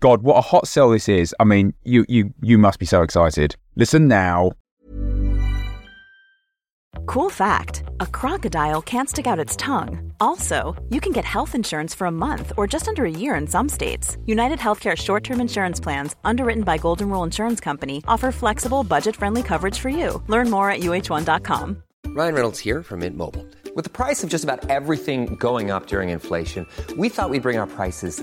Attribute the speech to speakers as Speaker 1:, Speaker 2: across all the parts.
Speaker 1: God, what a hot sell this is. I mean, you you you must be so excited. Listen now.
Speaker 2: Cool fact a crocodile can't stick out its tongue. Also, you can get health insurance for a month or just under a year in some states. United Healthcare short term insurance plans, underwritten by Golden Rule Insurance Company, offer flexible, budget friendly coverage for you. Learn more at uh1.com.
Speaker 3: Ryan Reynolds here from Mint Mobile. With the price of just about everything going up during inflation, we thought we'd bring our prices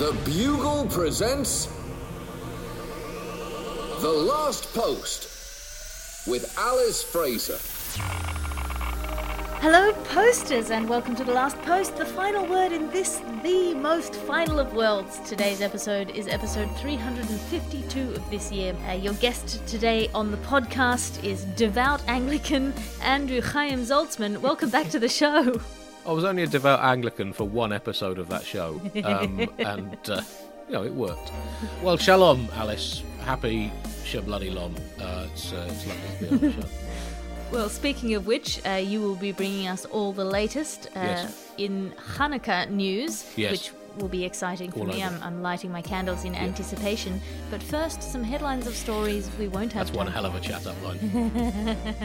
Speaker 4: The Bugle presents The Last Post with Alice Fraser.
Speaker 5: Hello, posters, and welcome to the last post, the final word in this, the most final of worlds. Today's episode is episode 352 of this year. Uh, your guest today on the podcast is devout Anglican Andrew Chaim Zaltzman. Welcome back to the show.
Speaker 6: I was only a devout Anglican for one episode of that show, um, and uh, you know it worked. Well, shalom, Alice. Happy Shabloody Lom. Uh, it's, uh, it's lovely to be on the show.
Speaker 5: Well, speaking of which, uh, you will be bringing us all the latest uh,
Speaker 6: Yes.
Speaker 5: in Hanukkah news,
Speaker 6: Yes.
Speaker 5: which will be exciting for
Speaker 6: All
Speaker 5: me. I'm, I'm lighting my candles in anticipation. But first, some headlines of stories we won't have
Speaker 6: That's one hell of a chat up line.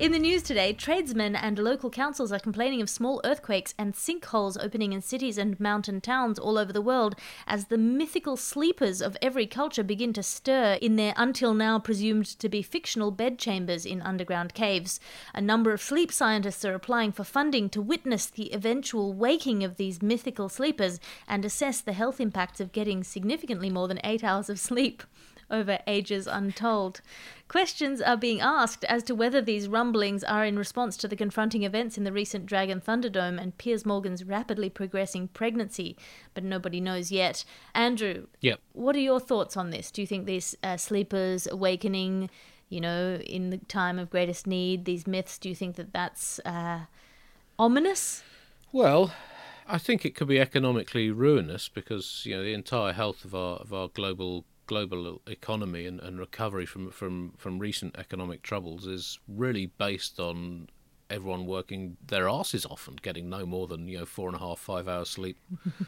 Speaker 5: In the news today, tradesmen and local councils are complaining of small earthquakes and sinkholes opening in cities and mountain towns all over the world as the mythical sleepers of every culture begin to stir in their until now presumed to be fictional bedchambers in underground caves. A number of sleep scientists are applying for funding to witness the eventual waking of these mythical sleepers and assess the health impacts of getting significantly more than eight hours of sleep over ages untold. Questions are being asked as to whether these rumblings are in response to the confronting events in the recent Dragon Thunderdome and Piers Morgan's rapidly progressing pregnancy, but nobody knows yet. Andrew,
Speaker 6: Yep.
Speaker 5: what are your thoughts on this? Do you think these uh, sleepers awakening, you know, in the time of greatest need, these myths, do you think that that's uh, ominous?
Speaker 6: Well, I think it could be economically ruinous because you know the entire health of our of our global global economy and, and recovery from, from from recent economic troubles is really based on everyone working their asses off and getting no more than you know four and a half five hours sleep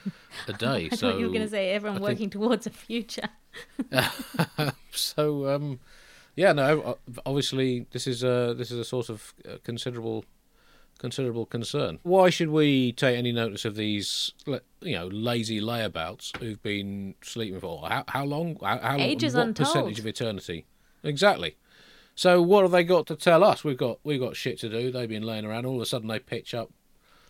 Speaker 6: a day.
Speaker 5: I
Speaker 6: so
Speaker 5: thought you were going to say everyone
Speaker 6: I think-
Speaker 5: working towards a future.
Speaker 6: so um, yeah, no. Obviously, this is a this is a source of uh, considerable considerable concern. Why should we take any notice of these, you know, lazy layabouts who've been sleeping for how, how long? How, how
Speaker 5: Ages
Speaker 6: what
Speaker 5: untold.
Speaker 6: percentage of eternity? Exactly. So what have they got to tell us? We've got we've got shit to do. They've been laying around. All of a sudden, they pitch up,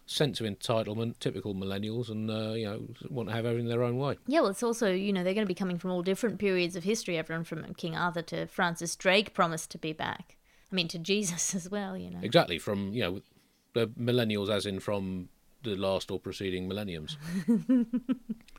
Speaker 6: sense of entitlement, typical millennials, and uh, you know want to have everything their own way.
Speaker 5: Yeah, well, it's also, you know, they're going to be coming from all different periods of history. Everyone from King Arthur to Francis Drake promised to be back. I mean, to Jesus as well, you know.
Speaker 6: Exactly from you know the millennials, as in from the last or preceding millenniums.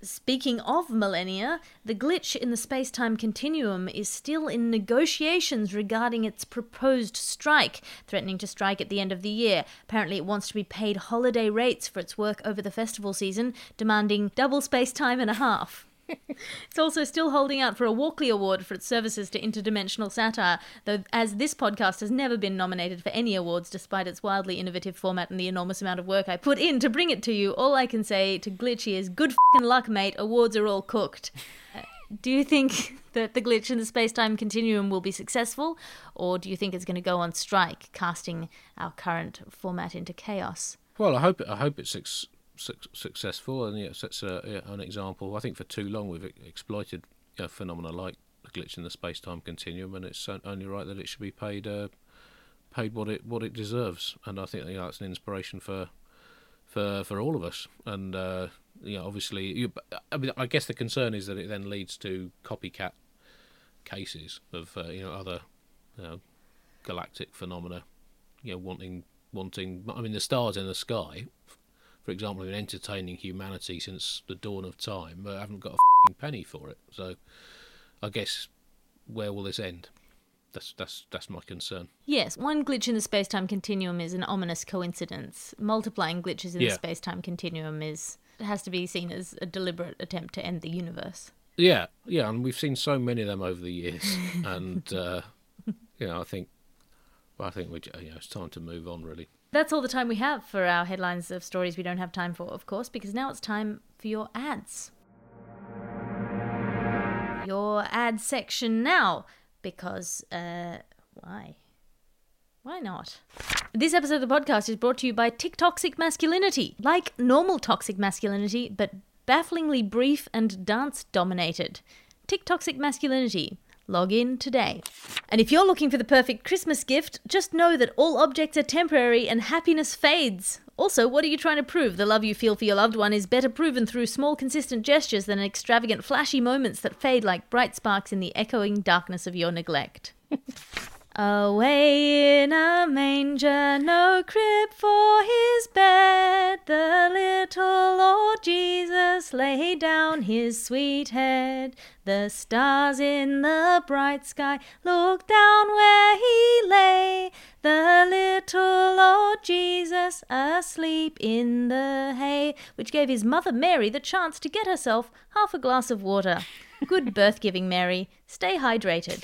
Speaker 5: Speaking of millennia, the glitch in the space time continuum is still in negotiations regarding its proposed strike, threatening to strike at the end of the year. Apparently, it wants to be paid holiday rates for its work over the festival season, demanding double space time and a half. It's also still holding out for a Walkley Award for its services to interdimensional satire, though, as this podcast has never been nominated for any awards despite its wildly innovative format and the enormous amount of work I put in to bring it to you, all I can say to Glitchy is good fing luck, mate. Awards are all cooked. Uh, do you think that the glitch in the space time continuum will be successful, or do you think it's going to go on strike, casting our current format into chaos?
Speaker 6: Well, I hope I hope it's su- successful, and yeah, sets a, yeah, an example. I think for too long we've exploited you know, phenomena like the glitch in the space-time continuum, and it's only right that it should be paid uh, paid what it what it deserves. And I think you know, that's an inspiration for for for all of us. And uh, you know, obviously, you, I mean, I guess the concern is that it then leads to copycat cases of uh, you know other you know, galactic phenomena. You know, wanting wanting. I mean, the stars in the sky, for example, have been entertaining humanity since the dawn of time, but haven't got a penny for it. So, I guess where will this end? That's that's that's my concern.
Speaker 5: Yes, one glitch in the space-time continuum is an ominous coincidence. Multiplying glitches in
Speaker 6: Yeah.
Speaker 5: the space-time continuum is has to be seen as a deliberate attempt to end the universe.
Speaker 6: Yeah, yeah, and we've seen so many of them over the years, and uh, you know, I think, well, I think we, you know, it's time to move on, really.
Speaker 5: That's all the time we have for our headlines of stories we don't have time for, of course, because now it's time for your ads. Your ad section now, because, uh, why? Why not? This episode of the podcast is brought to you by Tick Toxic Masculinity. Like normal toxic masculinity, but bafflingly brief and dance dominated. Tick Toxic Masculinity. Log in today. And if you're looking for the perfect Christmas gift, just know that all objects are temporary and happiness fades. Also, what are you trying to prove? The love you feel for your loved one is better proven through small, consistent gestures than extravagant, flashy moments that fade like bright sparks in the echoing darkness of your neglect. Away in a manger, no crib for his bed, the little Lord Jesus lay down his sweet head. The stars in the bright sky looked down where he lay, the little Lord Jesus asleep in the hay, which gave his mother Mary the chance to get herself half a glass of water. Good birth giving, Mary. Stay hydrated.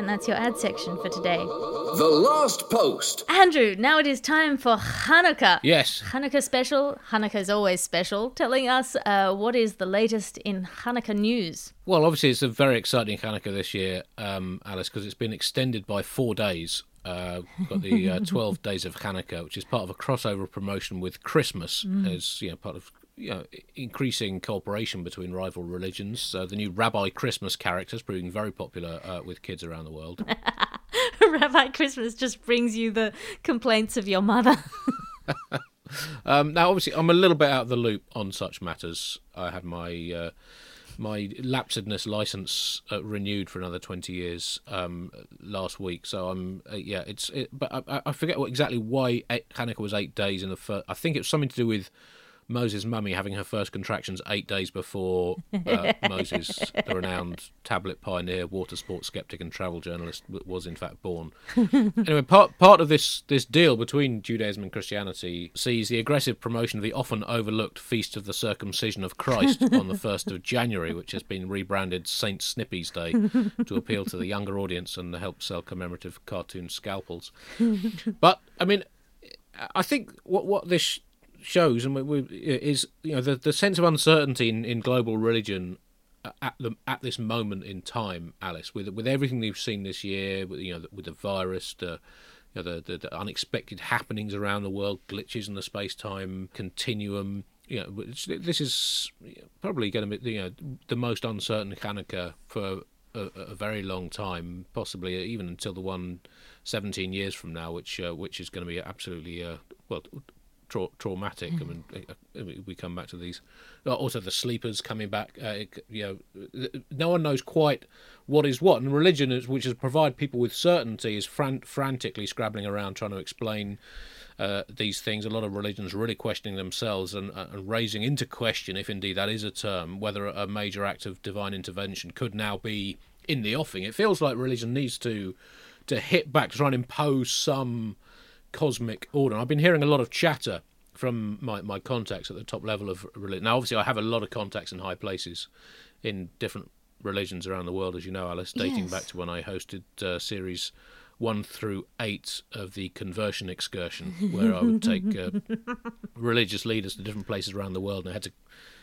Speaker 5: And that's your ad section for today.
Speaker 4: The last post.
Speaker 5: Andrew, now it is time for Hanukkah.
Speaker 6: Yes.
Speaker 5: Hanukkah special. Hanukkah is always special. Telling us uh, what is the latest in Hanukkah news.
Speaker 6: Well, obviously, it's a very exciting Hanukkah this year, um, Alice, because it's been extended by four days. Uh, got the uh, 12 days of Hanukkah, which is part of a crossover promotion with Christmas, as you know, part of you know, increasing cooperation between rival religions. Uh, the new Rabbi Christmas characters proving very popular uh, with kids around the world.
Speaker 5: Rabbi Christmas just brings you the complaints of your mother.
Speaker 6: Um, now, obviously, I'm a little bit out of the loop on such matters. I had my uh, my lapsedness license uh, renewed for another 20 years um, last week. So I'm uh, yeah, it's it, but I, I forget what, exactly why eight, Hanukkah was eight days in the first. I think it was something to do with. Moses' mummy having her first contractions eight days before uh, Moses, the renowned tablet pioneer, water sports skeptic, and travel journalist, w- was in fact born. anyway, part part of this this deal between Judaism and Christianity sees the aggressive promotion of the often overlooked feast of the circumcision of Christ on the first of January, which has been rebranded Saint Snippy's Day to appeal to the younger audience and help sell commemorative cartoon scalpels. but I mean, I think what what this shows and we, we, is you know the the sense of uncertainty in, in global religion at the at this moment in time, Alice, with with everything we've seen this year, with you know with the virus, the you know, the, the, the unexpected happenings around the world, glitches in the space time continuum. You know, this is probably going to be you know the most uncertain Hanukkah for a, a, very long time, possibly even until the one 17 years from now, which uh, which is going to be absolutely uh, well tra- traumatic. Mm. I, mean, I mean, we come back to these. Uh, also, the sleepers coming back. Uh, you know, no one knows quite what is what, and religion, is, which has provide people with certainty, is fran- frantically scrabbling around trying to explain. Uh, these things. A lot of religions really questioning themselves and, uh, and, raising into question, if indeed that is a term, whether a major act of divine intervention could now be in the offing. It feels like religion needs to to hit back to try and impose some cosmic order. I've been hearing a lot of chatter from my, my contacts at the top level of religion. Now, obviously, I have a lot of contacts in high places in different religions around the world, as you know, Alice, dating yes. back to when I hosted uh, series one through eight of the conversion excursion, where I would take uh, religious leaders to different places around the world, and I had to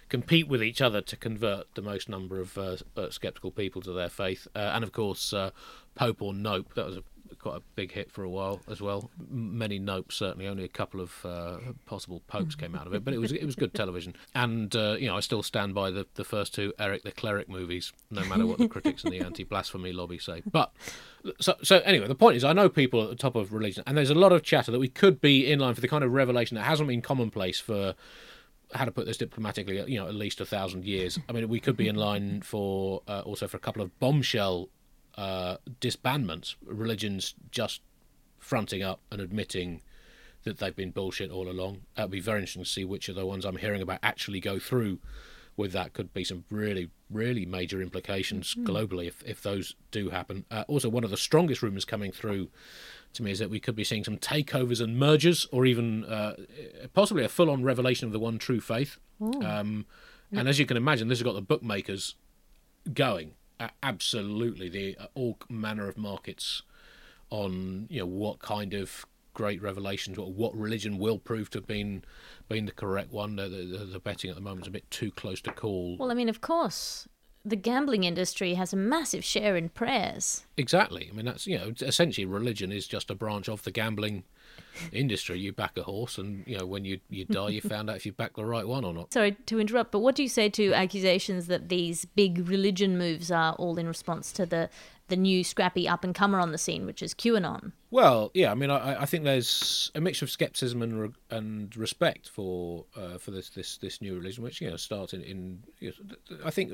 Speaker 6: compete with each other to convert the most number of uh, uh, skeptical people to their faith. Uh, and of course, uh, Pope or Nope. That was a quite a big hit for a while as well. Many nopes, certainly. Only a couple of uh, possible popes came out of it, but it was it was good television. And uh, you know, I still stand by the, the first two Eric the Cleric movies, no matter what the critics and the anti-blasphemy lobby say. But so so anyway, the point is, I know people at the top of religion, and there's a lot of chatter that we could be in line for the kind of revelation that hasn't been commonplace for how to put this diplomatically, you know, at least a thousand years. I mean, we could be in line for uh, also for a couple of bombshell uh, disbandments, religions just fronting up and admitting that they've been bullshit all along. That'd be very interesting to see which of the ones I'm hearing about actually go through with that. Could be some really, really major implications mm. globally if, if those do happen. Uh, also, one of the strongest rumours coming through to me is that we could be seeing some takeovers and mergers, or even uh, possibly a full on revelation of the one true faith. Um, and as you can imagine, this has got the bookmakers going absolutely the uh, all manner of markets on you know what kind of great revelations what, what religion will prove to have been been the correct one. The, the, the betting at the moment is a bit too close to call.
Speaker 5: Well i mean of course the gambling industry has a massive share in prayers.
Speaker 6: Exactly. I mean that's you know essentially religion is just a branch of the gambling industry, you back a horse, and you know when you you die, you found out if you back the right one or not.
Speaker 5: Sorry to interrupt, but what do you say to accusations that these big religion moves are all in response to the the new scrappy up and comer on the scene, which is QAnon?
Speaker 6: Well, yeah, I mean, I, I think there's a mixture of skepticism and re- and respect for uh, for this, this this new religion, which you know starts in. you know, I think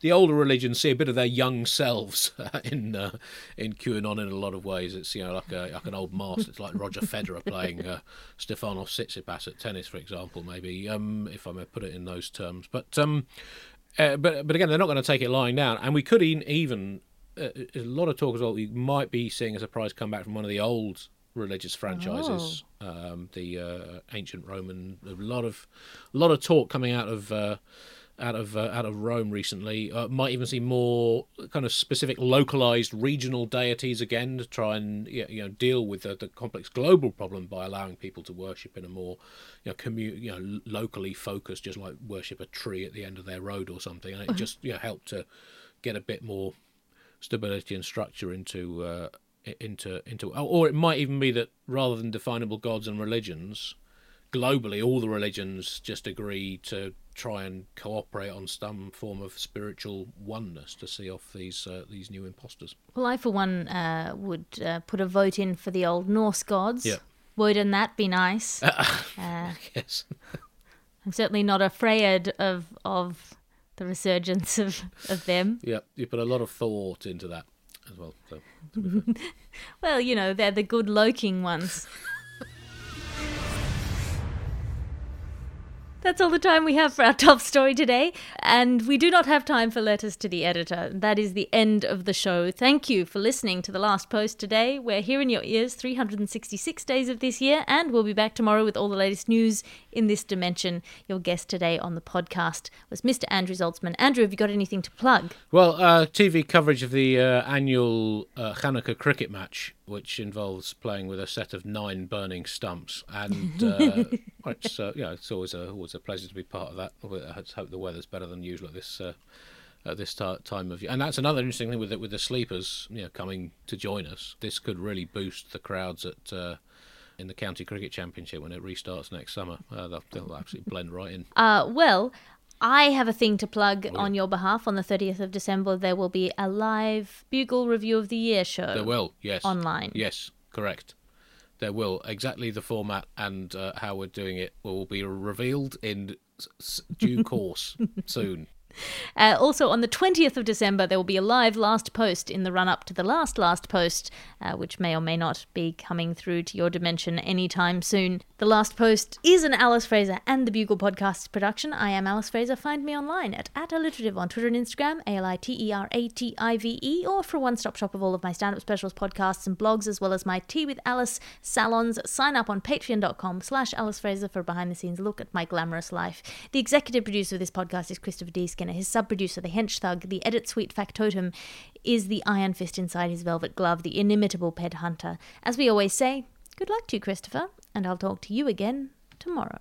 Speaker 6: the older religions see a bit of their young selves in uh, in QAnon in a lot of ways. It's you know like a, like an old master. It's like Roger Federer playing uh, Stefanos Tsitsipas at tennis, for example, maybe um, if I may put it in those terms. But um, uh, but but again, they're not going to take it lying down, and we could even uh, a lot of talk as well. You might be seeing a surprise comeback from one of the old religious franchises, oh. um, the uh, ancient Roman. A lot of, a lot of talk coming out of. Uh, out of uh, out of Rome recently. Uh, might even see more kind of specific, localized regional deities again to try and you know deal with the, the complex global problem by allowing people to worship in a more you know commu- you know locally focused, just like worship a tree at the end of their road or something, and it just you know helped to get a bit more stability and structure into uh, into into or it might even be that rather than definable gods and religions globally all the religions just agree to try and cooperate on some form of spiritual oneness to see off these uh, these new imposters.
Speaker 5: Well i for one uh, would uh, put a vote in for the old norse gods.
Speaker 6: Yeah.
Speaker 5: Wouldn't that be nice?
Speaker 6: Uh, yes.
Speaker 5: I'm certainly not afraid of of the resurgence of, of them.
Speaker 6: Yeah, you put a lot of thought into that as well. So,
Speaker 5: well, you know, they're the good looking ones. That's all the time we have for our top story today. And we do not have time for letters to the editor. That is the end of the show. Thank you for listening to the last post today. We're here in your ears 366 days of this year, and we'll be back tomorrow with all the latest news in this dimension. Your guest today on the podcast was Mr. Andrew Zaltzman. Andrew, have you got anything to plug?
Speaker 6: Well, uh, TV coverage of the uh, annual uh, Hanukkah cricket match which involves playing with a set of nine burning stumps, and uh, it's uh, yeah, it's always a always a pleasure to be part of that. I hope the weather's better than usual at this uh, at this t- time of year, and that's another interesting thing with the, with the sleepers, you know, coming to join us. This could really boost the crowds at. Uh, in the county cricket championship when it restarts next summer, uh, they'll, they'll absolutely blend right in.
Speaker 5: Uh, well, I have a thing to plug on your behalf. On the 30th of December, there will be a live Bugle Review of the Year show.
Speaker 6: There will, yes.
Speaker 5: Online.
Speaker 6: Yes, correct. There will. Exactly the format and uh, how we're doing it will be revealed in s- due course soon.
Speaker 5: Uh, also, on the 20th of December, there will be a live last post in the run up to the last last post, uh, which may or may not be coming through to your dimension anytime soon. The last post is an Alice Fraser and the Bugle Podcast production. I am Alice Fraser. Find me online at, at aliterative on Twitter and Instagram, A L I T E R A T I V E, or for a one stop shop of all of my stand up specials, podcasts, and blogs, as well as my Tea with Alice salons. Sign up on patreon.com slash Alice Fraser for a behind the scenes look at my glamorous life. The executive producer of this podcast is Christopher D. Skinner. His sub producer, the hench thug, the edit suite factotum, is the iron fist inside his velvet glove, the inimitable Ped Hunter. As we always say, good luck to you, Christopher, and I'll talk to you again tomorrow.